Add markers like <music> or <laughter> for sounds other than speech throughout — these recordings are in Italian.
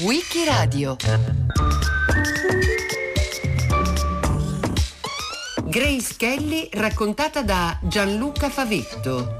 Wikiradio Grace Kelly raccontata da Gianluca Favetto.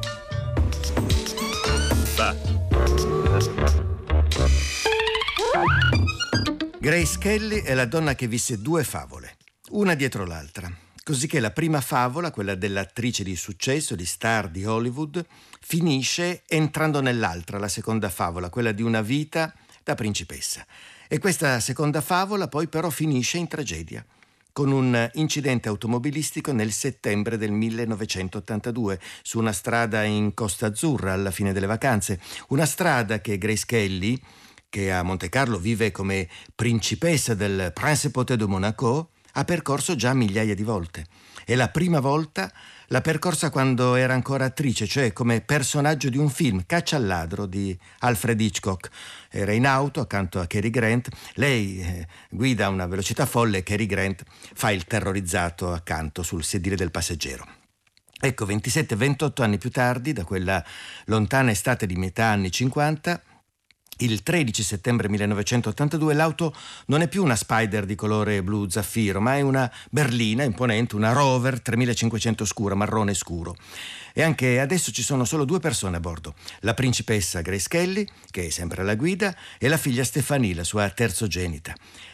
Grace Kelly è la donna che visse due favole, una dietro l'altra. Così che la prima favola, quella dell'attrice di successo, di star di Hollywood, finisce entrando nell'altra, la seconda favola, quella di una vita da principessa. E questa seconda favola poi però finisce in tragedia con un incidente automobilistico nel settembre del 1982 su una strada in Costa Azzurra alla fine delle vacanze, una strada che Grace Kelly, che a Monte Carlo vive come principessa del Principauté de Monaco, ha percorso già migliaia di volte. È la prima volta l'ha percorsa quando era ancora attrice, cioè come personaggio di un film, Caccia al ladro di Alfred Hitchcock. Era in auto accanto a Cary Grant, lei eh, guida a una velocità folle e Cary Grant fa il terrorizzato accanto sul sedile del passeggero. Ecco, 27-28 anni più tardi, da quella lontana estate di metà anni 50, il 13 settembre 1982 l'auto non è più una Spider di colore blu zaffiro, ma è una berlina imponente, una Rover 3500 scura, marrone scuro. E anche adesso ci sono solo due persone a bordo, la principessa Grace Kelly, che è sempre alla guida, e la figlia Stefania, la sua terzogenita.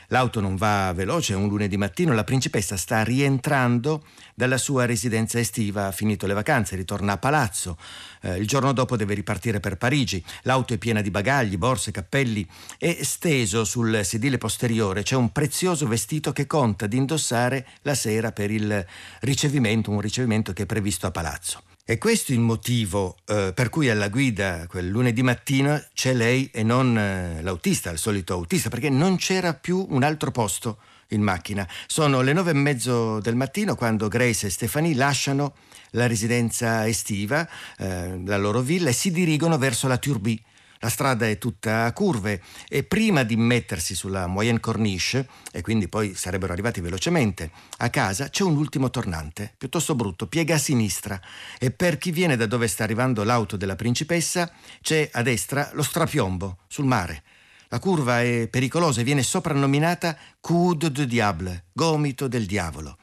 L'auto non va veloce, è un lunedì mattino, la principessa sta rientrando dalla sua residenza estiva, ha finito le vacanze, ritorna a palazzo. Eh, il giorno dopo deve ripartire per Parigi. L'auto è piena di bagagli, borse, cappelli e steso sul sedile posteriore c'è un prezioso vestito che conta di indossare la sera per il ricevimento, un ricevimento che è previsto a palazzo. E questo è il motivo eh, per cui alla guida quel lunedì mattina c'è lei e non eh, l'autista, il solito autista, perché non c'era più un altro posto in macchina. Sono le nove e mezzo del mattino quando Grace e Stefanie lasciano la residenza estiva, eh, la loro villa, e si dirigono verso la Turbie la strada è tutta a curve e prima di mettersi sulla Moyenne Corniche, e quindi poi sarebbero arrivati velocemente a casa, c'è un ultimo tornante, piuttosto brutto, piega a sinistra e per chi viene da dove sta arrivando l'auto della principessa c'è a destra lo strapiombo sul mare. La curva è pericolosa e viene soprannominata Coude de Diable, gomito del diavolo.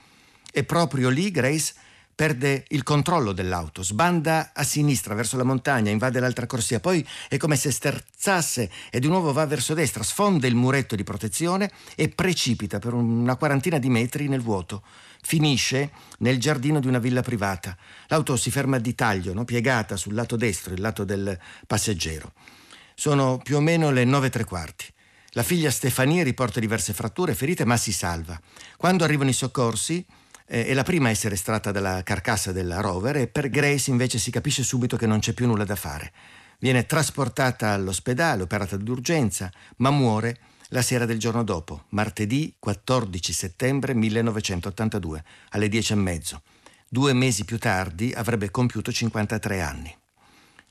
E proprio lì Grace perde il controllo dell'auto, sbanda a sinistra verso la montagna, invade l'altra corsia, poi è come se sterzasse e di nuovo va verso destra, sfonda il muretto di protezione e precipita per una quarantina di metri nel vuoto. Finisce nel giardino di una villa privata. L'auto si ferma di taglio, no? piegata sul lato destro, il lato del passeggero. Sono più o meno le nove e tre quarti. La figlia Stefania riporta diverse fratture e ferite, ma si salva. Quando arrivano i soccorsi, eh, è la prima a essere estratta dalla carcassa della rover e per Grace invece si capisce subito che non c'è più nulla da fare. Viene trasportata all'ospedale, operata d'urgenza, ma muore la sera del giorno dopo, martedì 14 settembre 1982, alle 10 e mezzo. Due mesi più tardi avrebbe compiuto 53 anni.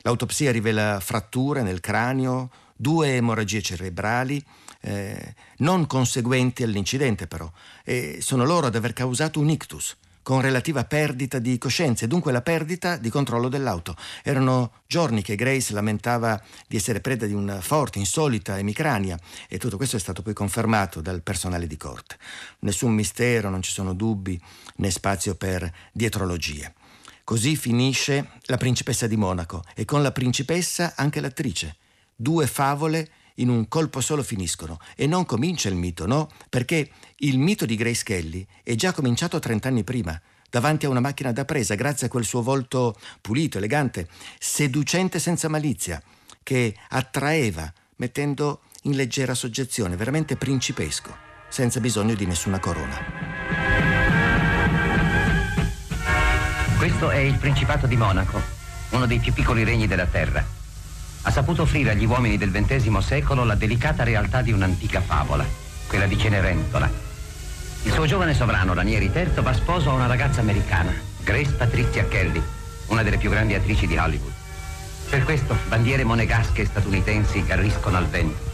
L'autopsia rivela fratture nel cranio, due emorragie cerebrali, eh, non conseguenti all'incidente però, e sono loro ad aver causato un ictus con relativa perdita di coscienza e dunque la perdita di controllo dell'auto. Erano giorni che Grace lamentava di essere preda di una forte, insolita emicrania e tutto questo è stato poi confermato dal personale di corte. Nessun mistero, non ci sono dubbi né spazio per dietrologie. Così finisce la principessa di Monaco e con la principessa anche l'attrice. Due favole in un colpo solo finiscono. E non comincia il mito, no? Perché il mito di Grace Kelly è già cominciato 30 anni prima, davanti a una macchina da presa, grazie a quel suo volto pulito, elegante, seducente senza malizia, che attraeva, mettendo in leggera soggezione, veramente principesco, senza bisogno di nessuna corona. Questo è il Principato di Monaco, uno dei più piccoli regni della Terra ha saputo offrire agli uomini del XX secolo la delicata realtà di un'antica favola, quella di Cenerentola. Il suo giovane sovrano, Ranieri III, va sposo a una ragazza americana, Grace Patricia Kelly, una delle più grandi attrici di Hollywood. Per questo bandiere monegasche statunitensi garriscono al vento.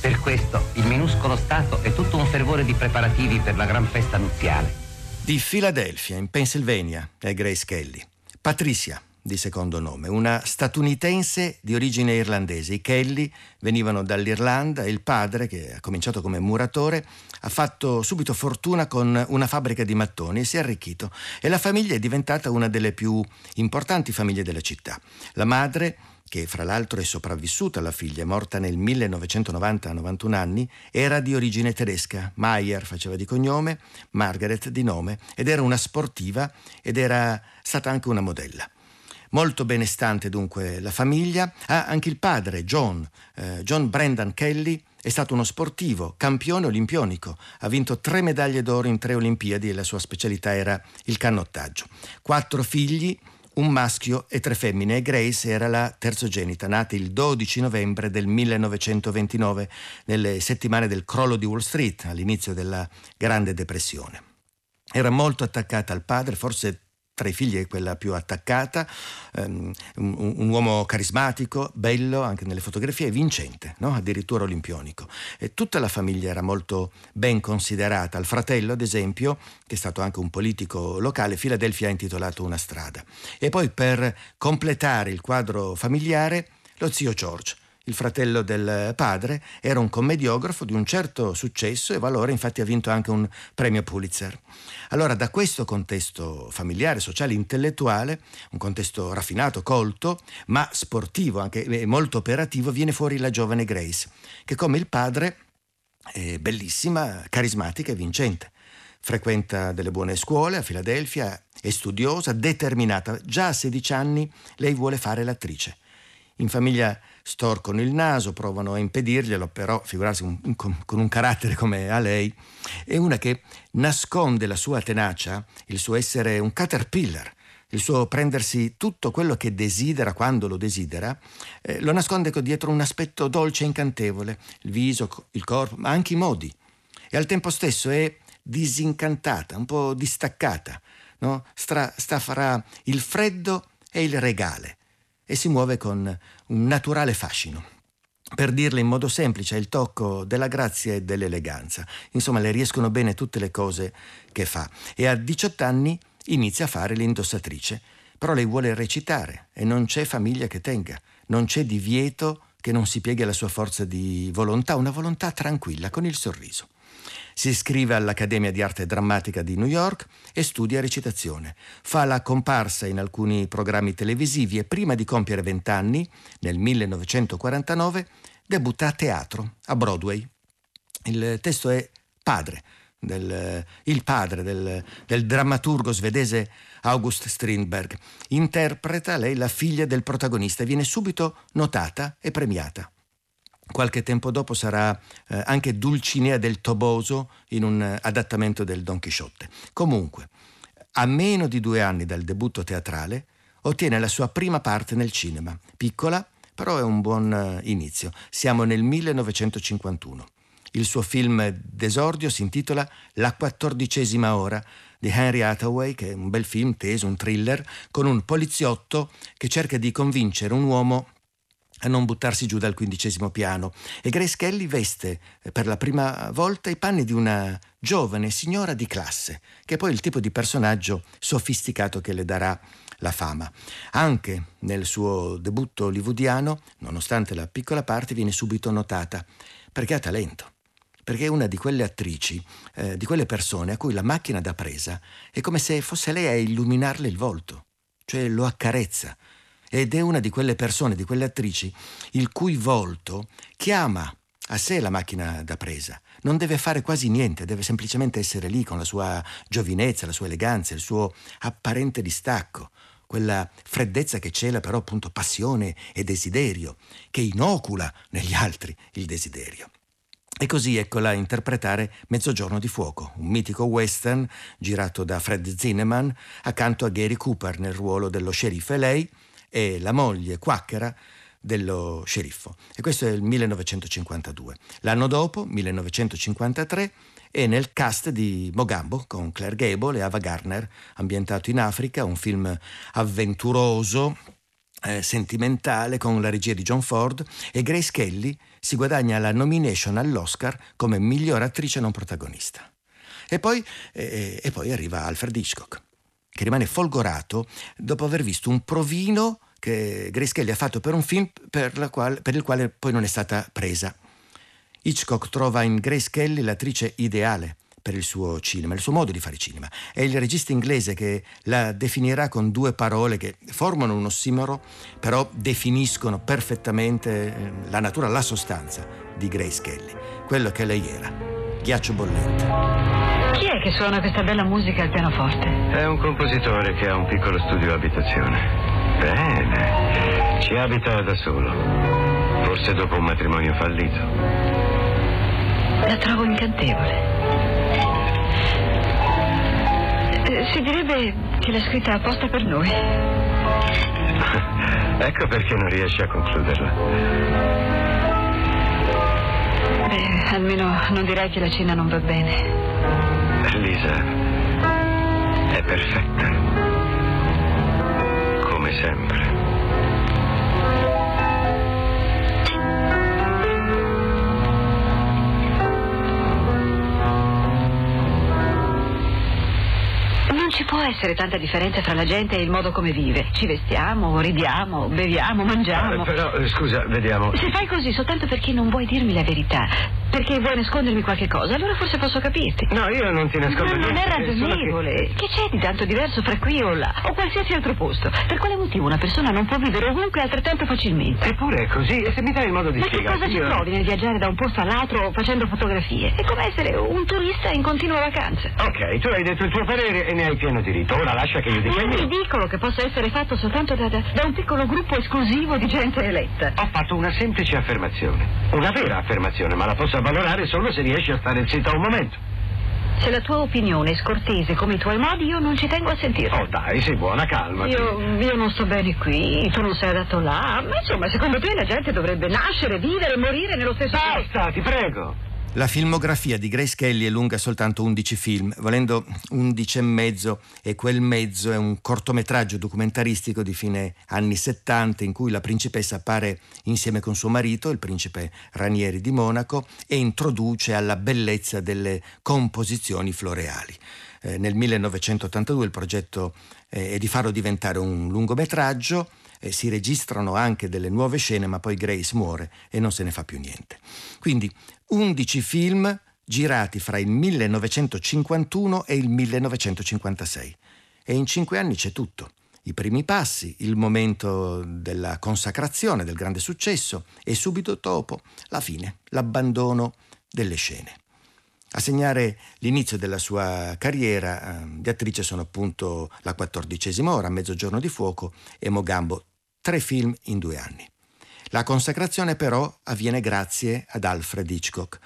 Per questo il minuscolo Stato è tutto un fervore di preparativi per la gran festa nuziale. Di Philadelphia, in Pennsylvania, è Grace Kelly. Patricia, di secondo nome, una statunitense di origine irlandese. I Kelly venivano dall'Irlanda e il padre, che ha cominciato come muratore, ha fatto subito fortuna con una fabbrica di mattoni e si è arricchito e la famiglia è diventata una delle più importanti famiglie della città. La madre che fra l'altro è sopravvissuta alla figlia, morta nel 1990 a 91 anni, era di origine tedesca. Mayer faceva di cognome, Margaret di nome, ed era una sportiva ed era stata anche una modella. Molto benestante dunque la famiglia. Ah, anche il padre, John, eh, John Brendan Kelly, è stato uno sportivo, campione olimpionico. Ha vinto tre medaglie d'oro in tre Olimpiadi e la sua specialità era il cannottaggio. Quattro figli, un maschio e tre femmine Grace era la terzogenita, nata il 12 novembre del 1929, nelle settimane del crollo di Wall Street, all'inizio della Grande Depressione. Era molto attaccata al padre, forse tra i figli è quella più attaccata, um, un, un, uomo carismatico, bello anche nelle fotografie, vincente, no? addirittura olimpionico. E tutta la famiglia era molto ben considerata. Al fratello, ad esempio, che è stato anche un politico locale, Filadelfia ha intitolato una strada. E poi per completare il quadro familiare, lo zio George il fratello del padre, era un commediografo di un certo successo e valore, infatti ha vinto anche un premio Pulitzer. Allora da questo contesto familiare, sociale, intellettuale, un contesto raffinato, colto, ma sportivo, anche molto operativo, viene fuori la giovane Grace, che come il padre è bellissima, carismatica e vincente. Frequenta delle buone scuole a Filadelfia, è studiosa, determinata. Già a 16 anni lei vuole fare l'attrice. In famiglia storcono il naso, provano a impedirglielo, però figurarsi un, un, con un carattere come ha lei, è una che nasconde la sua tenacia, il suo essere un caterpillar, il suo prendersi tutto quello che desidera quando lo desidera, eh, lo nasconde dietro un aspetto dolce e incantevole, il viso, il corpo, ma anche i modi. E al tempo stesso è disincantata, un po' distaccata, no? sta, sta fra il freddo e il regale e si muove con un naturale fascino. Per dirle in modo semplice, è il tocco della grazia e dell'eleganza. Insomma, le riescono bene tutte le cose che fa. E a 18 anni inizia a fare l'indossatrice. Però lei vuole recitare e non c'è famiglia che tenga, non c'è divieto che non si pieghi alla sua forza di volontà, una volontà tranquilla, con il sorriso. Si iscrive all'Accademia di Arte Drammatica di New York e studia recitazione. Fa la comparsa in alcuni programmi televisivi e prima di compiere vent'anni, nel 1949, debutta a teatro a Broadway. Il testo è Padre, del, il padre del, del, drammaturgo svedese August Strindberg. Interpreta lei la figlia del protagonista e viene subito notata e premiata. Qualche tempo dopo sarà eh, anche Dulcinea del Toboso in un eh, adattamento del Don Chisciotte. Comunque, a meno di due anni dal debutto teatrale, ottiene la sua prima parte nel cinema. Piccola, però è un buon uh, inizio. Siamo nel 1951. Il suo film d'esordio si intitola La quattordicesima ora di Henry Hathaway, che è un bel film teso, un thriller, con un poliziotto che cerca di convincere un uomo a non buttarsi giù dal quindicesimo piano e Grace Kelly veste eh, per la prima volta i panni di una giovane signora di classe, che è poi il tipo di personaggio sofisticato che le darà la fama. Anche nel suo debutto hollywoodiano, nonostante la piccola parte, viene subito notata perché ha talento. Perché è una di quelle attrici, eh, di quelle persone a cui la macchina da presa è come se fosse lei a illuminarle il volto, cioè lo accarezza, ed è una di quelle persone, di quelle attrici, il cui volto chiama a sé la macchina da presa. Non deve fare quasi niente, deve semplicemente essere lì con la sua giovinezza, la sua eleganza, il suo apparente distacco, quella freddezza che cela però appunto passione e desiderio, che inocula negli altri il desiderio. E così eccola a interpretare Mezzogiorno di fuoco, un mitico western girato da Fred Zinnemann accanto a Gary Cooper nel ruolo dello sceriffo e lei, è la moglie quacchera dello sceriffo. E questo è il 1952. L'anno dopo, 1953, è nel cast di Mogambo con Claire Gable e Ava Gardner, ambientato in Africa, un film avventuroso, eh, sentimentale con la regia di John Ford e Grace Kelly si guadagna la nomination all'Oscar come miglior attrice non protagonista. E poi, eh, e poi arriva Alfred Hitchcock che rimane folgorato dopo aver visto un provino che Grace ha fatto per un film per, quale, per il quale poi non è stata presa. Hitchcock trova in Grace Kelly l'attrice ideale per il suo cinema, il suo modo di fare cinema. È il regista inglese che la definirà con due parole che formano un ossimoro, però definiscono perfettamente eh, la natura, la sostanza di Grace Kelly, quello che lei era, ghiaccio bollente. È che suona questa bella musica al pianoforte? È un compositore che ha un piccolo studio abitazione. Bene, ci abita da solo. Forse dopo un matrimonio fallito. La trovo incantevole. Eh, si direbbe che l'ha scritta apposta per noi. <laughs> ecco perché non riesce a concluderla. Beh, almeno non direi che la cena non va bene. Lisa è perfetta. Come sempre. ci può essere tanta differenza tra la gente e il modo come vive. Ci vestiamo, ridiamo, beviamo, mangiamo. Eh, però, eh, scusa, vediamo. Se fai così soltanto perché non vuoi dirmi la verità, perché vuoi nascondermi qualche cosa, allora forse posso capirti. No, io non ti nascondo Ma non è ragionevole. Che... che... c'è di tanto diverso fra qui o là, o qualsiasi altro posto? Per quale motivo una persona non può vivere ovunque altrettanto facilmente? Eppure è così, e se mi dai il modo di Ma spiegarti... Ma che cosa io... ci provi nel viaggiare da un posto all'altro facendo fotografie? È come essere un turista in continua vacanza. Ok, tu hai detto il tuo parere e ne hai pieno diritto. Ora lascia che io dica. È ridicolo che possa essere fatto soltanto da, da, da un piccolo gruppo esclusivo di gente eletta. Ho fatto una semplice affermazione. Una vera affermazione, ma la posso avvalorare solo se riesci a stare zitto un momento. Se la tua opinione è scortese come i tuoi modi, io non ci tengo a sentirla. Oh dai, sei buona, calma. Io, io, non sto bene qui, tu non sei adatto là. Ma insomma, secondo te la gente dovrebbe nascere, vivere e morire nello stesso posto? Basta, ti prego. La filmografia di Grace Kelly è lunga soltanto 11 film, volendo 11 e mezzo e quel mezzo è un cortometraggio documentaristico di fine anni 70 in cui la principessa appare insieme con suo marito, il principe Ranieri di Monaco, e introduce alla bellezza delle composizioni floreali. Eh, nel 1982 il progetto eh, è di farlo diventare un lungometraggio eh, si registrano anche delle nuove scene, ma poi Grace muore e non se ne fa più niente. Quindi 11 film girati fra il 1951 e il 1956. E in cinque anni c'è tutto. I primi passi, il momento della consacrazione, del grande successo e subito dopo la fine, l'abbandono delle scene. A segnare l'inizio della sua carriera eh, di attrice sono appunto La quattordicesima ora, Mezzogiorno di fuoco e Mogambo, tre film in due anni. La consacrazione però avviene grazie ad Alfred Hitchcock,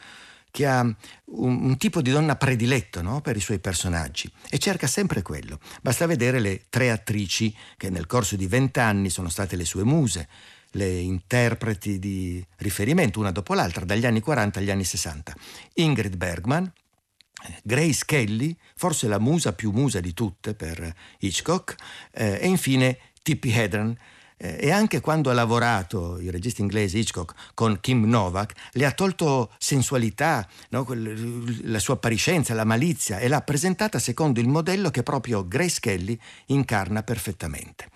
che ha un, un tipo di donna prediletto no? per i suoi personaggi e cerca sempre quello. Basta vedere le tre attrici che nel corso di vent'anni sono state le sue muse, le interpreti di riferimento, una dopo l'altra, dagli anni 40 agli anni 60. Ingrid Bergman, Grace Kelly, forse la musa più musa di tutte per Hitchcock, eh, e infine Tippi Hedren, eh, e anche quando ha lavorato il regista inglese Hitchcock con Kim Novak, le ha tolto sensualità, no? la sua appariscenza, la malizia e l'ha presentata secondo il modello che proprio Grace Kelly incarna perfettamente.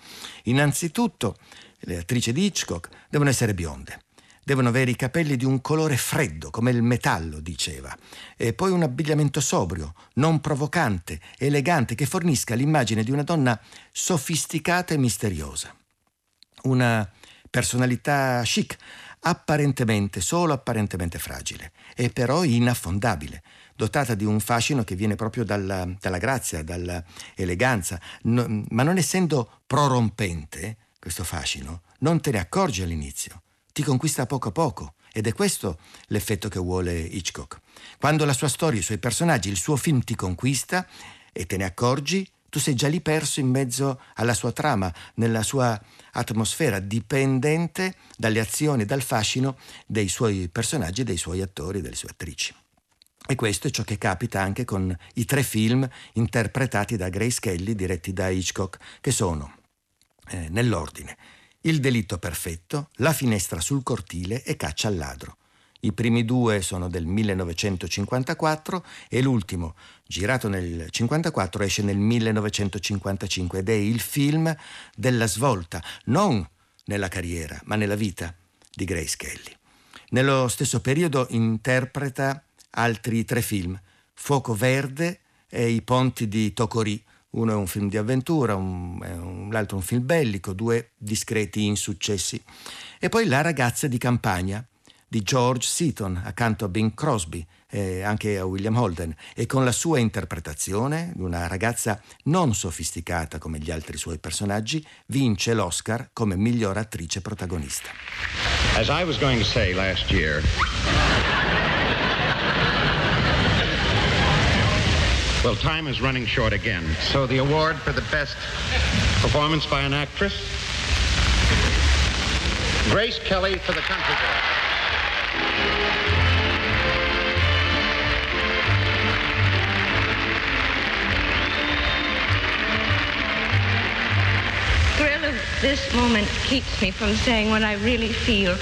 Innanzitutto, le attrici di Hitchcock devono essere bionde. Devono avere i capelli di un colore freddo, come il metallo, diceva. E poi un abbigliamento sobrio, non provocante, elegante, che fornisca l'immagine di una donna sofisticata e misteriosa una personalità chic, apparentemente, solo apparentemente fragile, e però inaffondabile, dotata di un fascino che viene proprio dalla, dalla grazia, dall'eleganza, no, ma non essendo prorompente, questo fascino, non te ne accorgi all'inizio, ti conquista poco a poco. Ed è questo l'effetto che vuole Hitchcock. Quando la sua storia, i suoi personaggi, il suo film ti conquista e te ne accorgi, tu sei già lì perso in mezzo alla sua trama, nella sua atmosfera, dipendente dalle azioni dal fascino dei suoi personaggi, dei suoi attori e delle sue attrici. E questo è ciò che capita anche con i tre film interpretati da Grace Kelly, diretti da Hitchcock, che sono, eh, nell'ordine, Il delitto perfetto, La finestra sul cortile e Caccia al ladro. I primi due sono del 1954 e l'ultimo, girato nel 1954, esce nel 1955 ed è il film della svolta, non nella carriera, ma nella vita di Grace Kelly. Nello stesso periodo interpreta altri tre film, Fuoco Verde e I ponti di Tokori. Uno è un film di avventura, un, un, l'altro un film bellico, due discreti insuccessi. E poi La ragazza di campagna di George Seaton accanto a Bing Crosby e anche a William Holden e con la sua interpretazione di una ragazza non sofisticata come gli altri suoi personaggi vince l'Oscar come miglior attrice protagonista. As I was going to say last year Well, time is running short again. So the award for the best performance by an actress Grace Kelly for the country girl. this moment keeps me from saying what I really feel.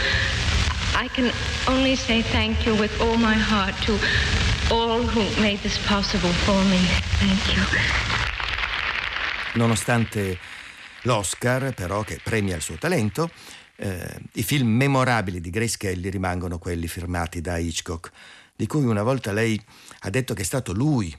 I can only say thank you with all my heart to all who made this possible for me. Thank you. Nonostante l'Oscar, però, che premia il suo talento, eh, i film memorabili di Grace Kelly rimangono quelli firmati da Hitchcock, di cui una volta lei ha detto che è stato lui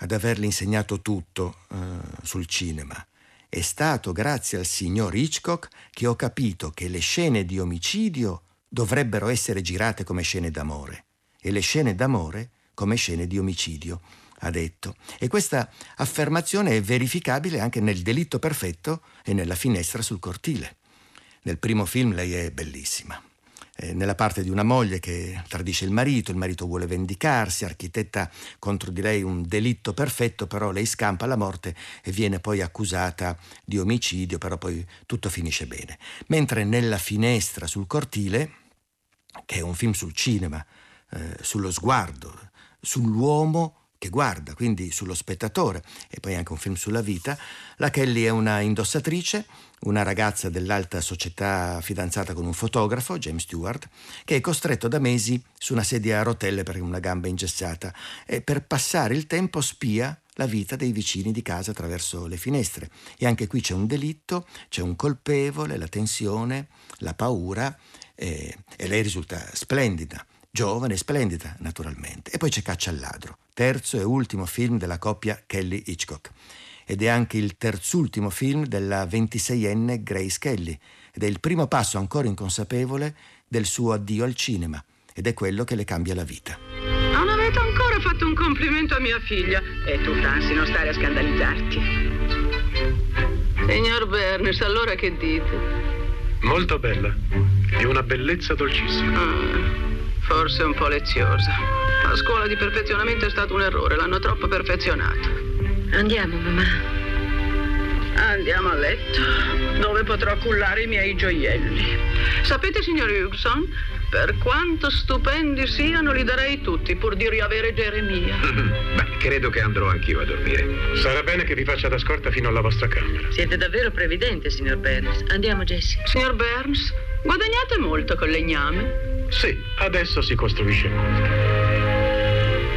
ad averle insegnato tutto eh, sul cinema. È stato grazie al signor Hitchcock che ho capito che le scene di omicidio dovrebbero essere girate come scene d'amore e le scene d'amore come scene di omicidio, ha detto. E questa affermazione è verificabile anche nel delitto perfetto e nella finestra sul cortile. Nel primo film lei è bellissima. Nella parte di una moglie che tradisce il marito, il marito vuole vendicarsi, architetta contro di lei un delitto perfetto, però lei scampa la morte e viene poi accusata di omicidio, però poi tutto finisce bene. Mentre nella finestra sul cortile, che è un film sul cinema, eh, sullo sguardo, sull'uomo che guarda, quindi sullo spettatore, e poi anche un film sulla vita. La Kelly è una indossatrice, una ragazza dell'alta società fidanzata con un fotografo, James Stewart, che è costretto da mesi su una sedia a rotelle perché una gamba ingessata e per passare il tempo spia la vita dei vicini di casa attraverso le finestre. E anche qui c'è un delitto, c'è un colpevole, la tensione, la paura e, e lei risulta splendida giovane e splendida naturalmente. E poi c'è Caccia al ladro, terzo e ultimo film della coppia Kelly Hitchcock. Ed è anche il terzultimo film della 26enne Grace Kelly ed è il primo passo ancora inconsapevole del suo addio al cinema ed è quello che le cambia la vita. Non avete ancora fatto un complimento a mia figlia e tu, Franci, non stare a scandalizzarti. Signor Bernes, allora che dite? Molto bella, di una bellezza dolcissima. Ah. Forse un po' leziosa. La scuola di perfezionamento è stato un errore, l'hanno troppo perfezionata. Andiamo, mamma. Andiamo a letto, dove potrò cullare i miei gioielli. Sapete, signor Hugson, per quanto stupendi siano, li darei tutti pur di riavere Geremia. <laughs> Beh, credo che andrò anch'io a dormire. Sarà bene che vi faccia da scorta fino alla vostra camera. Siete davvero previdente, signor Burns. Andiamo, Jessie. Signor Burns, guadagnate molto col legname. Sì, adesso si costruisce molto.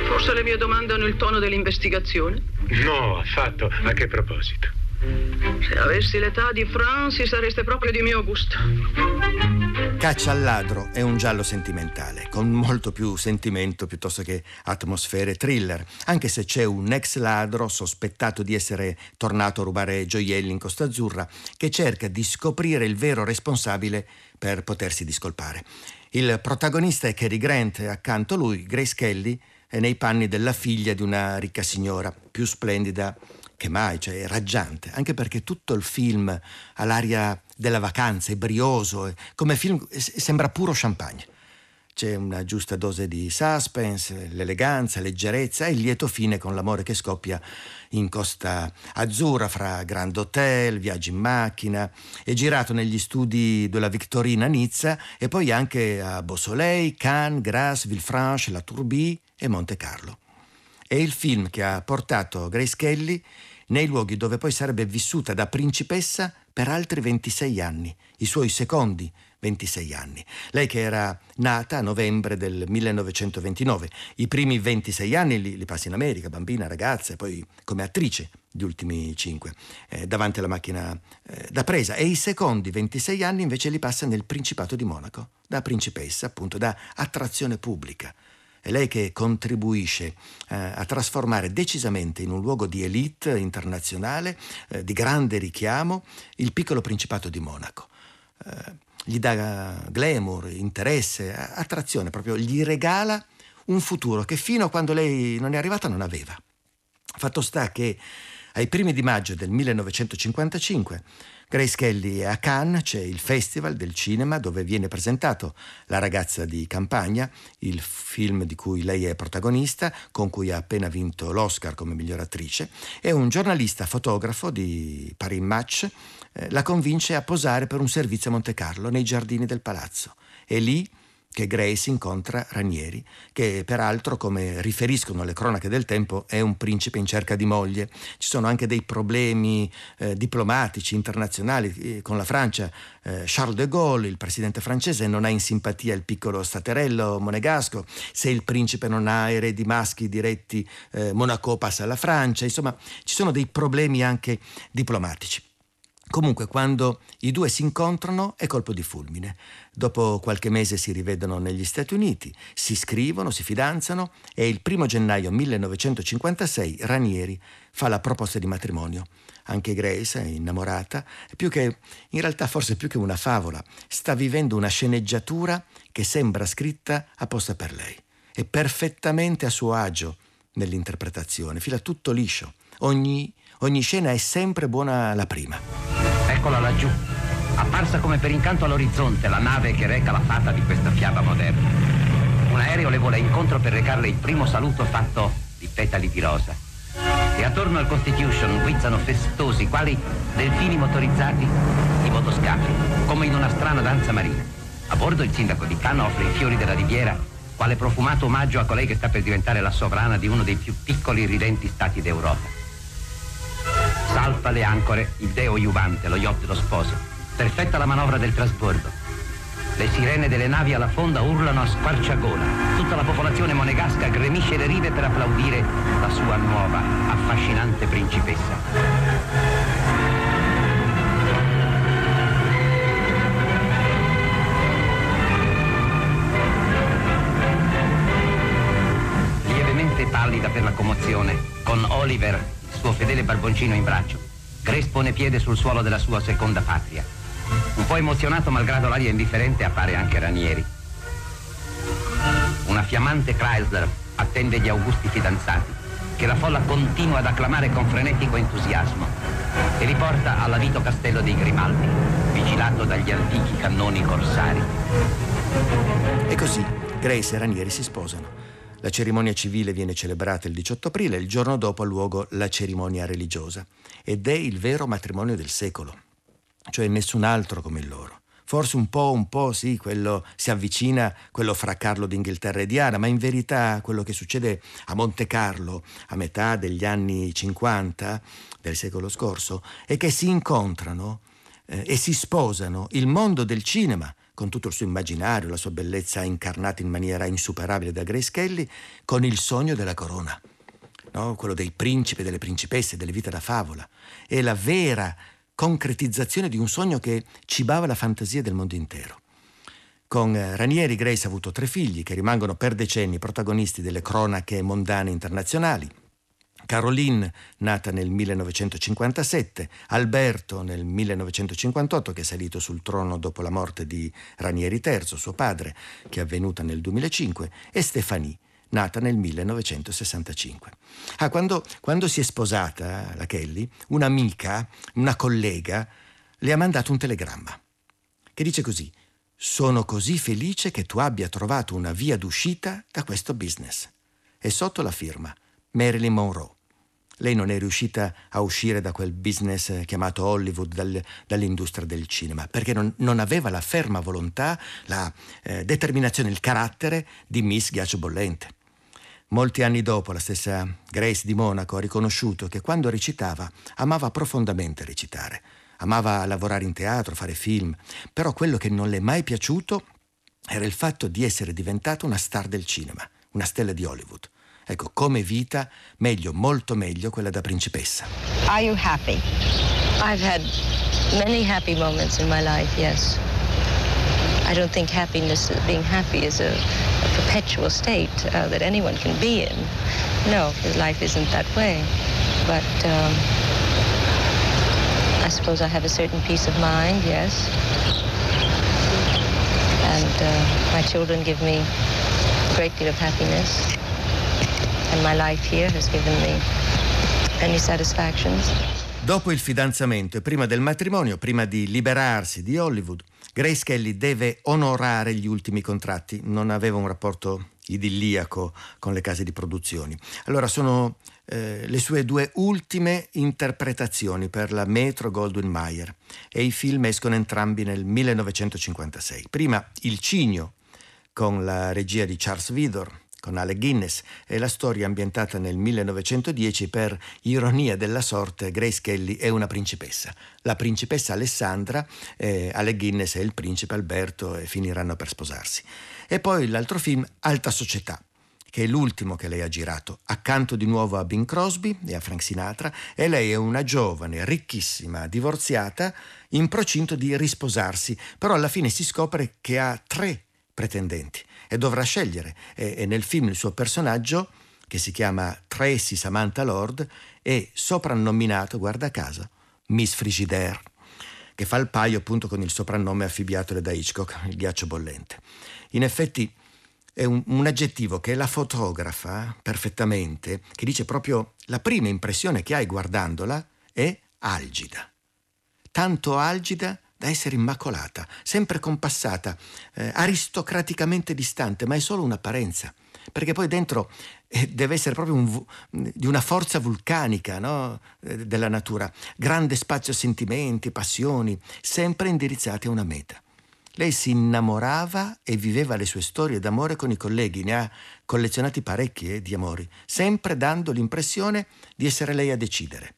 Forse le mie domande hanno il tono dell'investigazione? No, affatto. A che proposito? Se avessi l'età di Francis sareste proprio di mio gusto. Caccia al ladro è un giallo sentimentale, con molto più sentimento piuttosto che atmosfere thriller, anche se c'è un ex ladro sospettato di essere tornato a rubare gioielli in Costa Azzurra che cerca di scoprire il vero responsabile per potersi discolpare. Il protagonista è Cary Grant e accanto a lui Grace Kelly è nei panni della figlia di una ricca signora, più splendida che mai, cioè raggiante, anche perché tutto il film ha l'aria della vacanza, è brioso, come film sembra puro champagne. C'è una giusta dose di suspense, l'eleganza, leggerezza e il lieto fine con l'amore che scoppia in Costa Azzurra fra Grand Hotel, viaggi in macchina. È girato negli studi della Victorina Nizza e poi anche a Beausoleil, Cannes, Grasse, Villefranche, La Tourbie e Monte Carlo. È il film che ha portato Grace Kelly nei luoghi dove poi sarebbe vissuta da principessa per altri 26 anni, i suoi secondi 26 anni. Lei che era nata a novembre del 1929, i primi 26 anni li, li passa in America, bambina, ragazza, e poi come attrice gli ultimi 5, eh, davanti alla macchina eh, da presa, e i secondi 26 anni invece li passa nel Principato di Monaco, da principessa, appunto, da attrazione pubblica. È lei che contribuisce eh, a trasformare decisamente in un luogo di elite internazionale, eh, di grande richiamo, il piccolo Principato di Monaco. Eh, gli dà glamour, interesse, attrazione, proprio gli regala un futuro che fino a quando lei non è arrivata non aveva. Fatto sta che ai primi di maggio del 1955 Grace Kelly è a Cannes, c'è il Festival del cinema dove viene presentato La ragazza di campagna, il film di cui lei è protagonista, con cui ha appena vinto l'Oscar come miglior attrice, e un giornalista fotografo di Paris Match eh, la convince a posare per un servizio a Monte Carlo nei giardini del palazzo. E lì che Grace incontra Ranieri, che peraltro, come riferiscono le cronache del tempo, è un principe in cerca di moglie. Ci sono anche dei problemi eh, diplomatici internazionali eh, con la Francia. Eh, Charles de Gaulle, il presidente francese, non ha in simpatia il piccolo staterello monegasco. Se il principe non ha eredi maschi diretti, eh, Monaco passa alla Francia. Insomma, ci sono dei problemi anche diplomatici. Comunque, quando i due si incontrano è colpo di fulmine. Dopo qualche mese si rivedono negli Stati Uniti, si scrivono, si fidanzano e il primo gennaio 1956 Ranieri fa la proposta di matrimonio. Anche Grace è innamorata, più che, in realtà forse più che una favola, sta vivendo una sceneggiatura che sembra scritta apposta per lei. È perfettamente a suo agio nell'interpretazione, fila tutto liscio. Ogni, ogni scena è sempre buona la prima. Eccola laggiù, apparsa come per incanto all'orizzonte la nave che reca la fata di questa fiaba moderna. Un aereo le vola incontro per recarle il primo saluto fatto di petali di rosa. E attorno al Constitution guizzano festosi, quali delfini motorizzati, i motoscafi, come in una strana danza marina. A bordo il sindaco di Cannes offre i fiori della riviera, quale profumato omaggio a colei che sta per diventare la sovrana di uno dei più piccoli e ridenti stati d'Europa. Salpa le ancore, il deo Juvante, lo yacht lo sposo. Perfetta la manovra del trasbordo. Le sirene delle navi alla fonda urlano a squarciagola. Tutta la popolazione monegasca gremisce le rive per applaudire la sua nuova, affascinante principessa. Lievemente pallida per la commozione, con Oliver suo fedele barboncino in braccio, Grace pone piede sul suolo della sua seconda patria. Un po' emozionato malgrado l'aria indifferente appare anche Ranieri. Una fiammante Chrysler attende gli augusti fidanzati, che la folla continua ad acclamare con frenetico entusiasmo e li porta all'avito castello dei Grimaldi, vigilato dagli antichi cannoni corsari. E così Grace e Ranieri si sposano. La cerimonia civile viene celebrata il 18 aprile, il giorno dopo ha luogo la cerimonia religiosa ed è il vero matrimonio del secolo, cioè nessun altro come il loro. Forse un po', un po' sì, quello si avvicina, quello fra Carlo d'Inghilterra e Diana, ma in verità quello che succede a Monte Carlo a metà degli anni 50 del secolo scorso è che si incontrano eh, e si sposano il mondo del cinema, con tutto il suo immaginario, la sua bellezza incarnata in maniera insuperabile da Grace Kelly, con il sogno della corona, no? quello dei principi, delle principesse, delle vite da favola. È la vera concretizzazione di un sogno che cibava la fantasia del mondo intero. Con eh, Ranieri Grace ha avuto tre figli che rimangono per decenni protagonisti delle cronache mondane internazionali. Caroline, nata nel 1957, Alberto nel 1958, che è salito sul trono dopo la morte di Ranieri III, suo padre, che è avvenuta nel 2005, e Stefanie, nata nel 1965. Ah, quando, quando si è sposata la Kelly, un'amica, una collega, le ha mandato un telegramma che dice così: Sono così felice che tu abbia trovato una via d'uscita da questo business. E sotto la firma Marilyn Monroe. Lei non è riuscita a uscire da quel business chiamato Hollywood, dal, dall'industria del cinema, perché non, non, aveva la ferma volontà, la eh, determinazione, il carattere di Miss Ghiaccio Bollente. Molti anni dopo la stessa Grace di Monaco ha riconosciuto che quando recitava amava profondamente recitare. amava lavorare in teatro, fare film, però quello che non le è mai piaciuto era il fatto di essere diventata una star del cinema, una stella di Hollywood. Ecco, come vita, meglio, molto meglio quella da principessa. Are you happy? I've had many happy moments in my life, yes. I don't think happiness, being happy is a, a perpetual state uh, that anyone can be in. No, because life isn't that way. But um, I suppose I have a certain peace of mind, yes. And uh, my children give me a great deal of happiness. And my life here has given me many satisfactions. Dopo il fidanzamento e prima del matrimonio, prima di liberarsi di Hollywood, Grace Kelly deve onorare gli ultimi contratti. Non aveva un rapporto idilliaco con le case di produzioni. Allora sono eh, le sue due ultime interpretazioni per la Metro Goldwyn Mayer e i film escono entrambi nel 1956. Prima Il Cigno con la regia di Charles Vidor con Alec Guinness e la storia ambientata nel 1910 per ironia della sorte Grace Kelly è una principessa. La principessa Alessandra, eh, Alec Guinness e il principe Alberto e finiranno per sposarsi. E poi l'altro film Alta Società che è l'ultimo che lei ha girato, accanto di nuovo a Bing Crosby e a Frank Sinatra, e lei è una giovane, ricchissima, divorziata, in procinto di risposarsi, però alla fine si scopre che ha tre pretendenti e dovrà scegliere. E, e nel film il suo personaggio, che si chiama Tracy Samantha Lord, è soprannominato, guarda caso, Miss Frigidaire, che fa il paio appunto con il soprannome affibbiatole da Hitchcock, il ghiaccio bollente. In effetti è un, un, aggettivo che la fotografa perfettamente, che dice proprio la prima impressione che hai guardandola è algida. Tanto algida da essere immacolata, sempre compassata, eh, aristocraticamente distante, ma è solo un'apparenza, perché poi dentro eh, deve essere proprio un, di una forza vulcanica no? eh, della natura, grande spazio a sentimenti, passioni, sempre indirizzati a una meta. Lei si innamorava e viveva le sue storie d'amore con i colleghi, ne ha collezionati parecchi eh, di amori, sempre dando l'impressione di essere lei a decidere.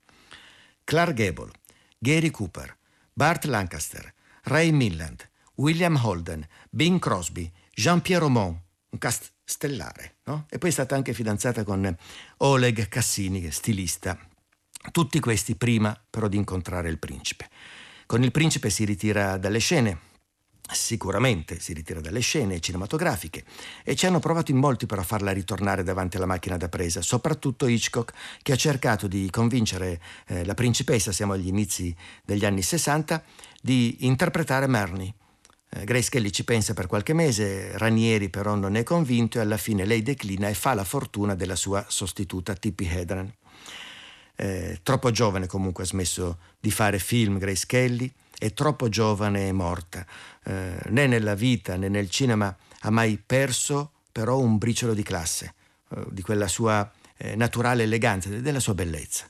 Clark Gable, Gary Cooper, Bart Lancaster, Ray Milland, William Holden, Bing Crosby, Jean-Pierre Aumont, un cast stellare, no? E poi è stata anche fidanzata con Oleg Cassini, stilista. Tutti questi prima però di incontrare il principe. Con il principe si ritira dalle scene, Sicuramente si ritira dalle scene cinematografiche e ci hanno provato in molti per farla ritornare davanti alla macchina da presa, soprattutto Hitchcock che ha cercato di convincere eh, la principessa, siamo agli inizi degli anni 60, di interpretare Marnie. Eh, Grace Kelly ci pensa per qualche mese, Ranieri però non è convinto e alla fine lei declina e fa la fortuna della sua sostituta Tippi Hedren. Eh, troppo giovane comunque ha smesso di fare film Grace Kelly, è troppo giovane e morta eh, né nella vita né nel cinema ha mai perso però un briciolo di classe, eh, di quella sua eh, naturale eleganza, della sua bellezza.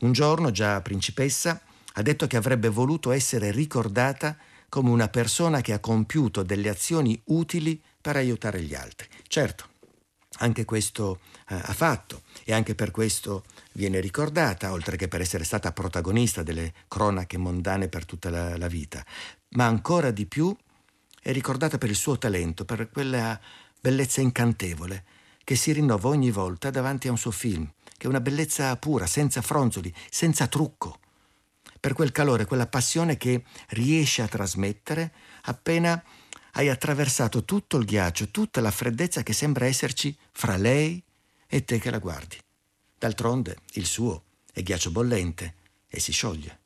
Un giorno, già principessa, ha detto che avrebbe voluto essere ricordata come una persona che ha compiuto delle azioni utili per aiutare gli altri. Certo, anche questo eh, ha fatto e anche per questo viene ricordata, oltre che per essere stata protagonista delle cronache mondane per tutta la, la vita, ma ancora di più è ricordata per il suo talento, per quella bellezza incantevole che si rinnova ogni volta davanti a un suo film, che è una bellezza pura, senza fronzoli, senza trucco, per quel calore, quella passione che riesce a trasmettere appena hai attraversato tutto il ghiaccio, tutta la freddezza che sembra esserci fra lei e te che la guardi. D'altronde il suo è ghiaccio bollente e si scioglie.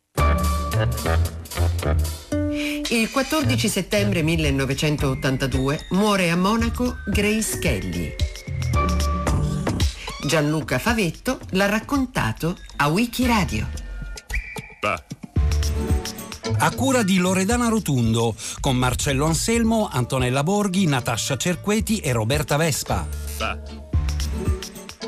Il 14 settembre 1982 muore a Monaco Grace Kelly. Gianluca Favetto l'ha raccontato a Wikiradio. Bah. A cura di Loredana Rotundo, con Marcello Anselmo, Antonella Borghi, Natascia Cerqueti e Roberta Vespa. Bah.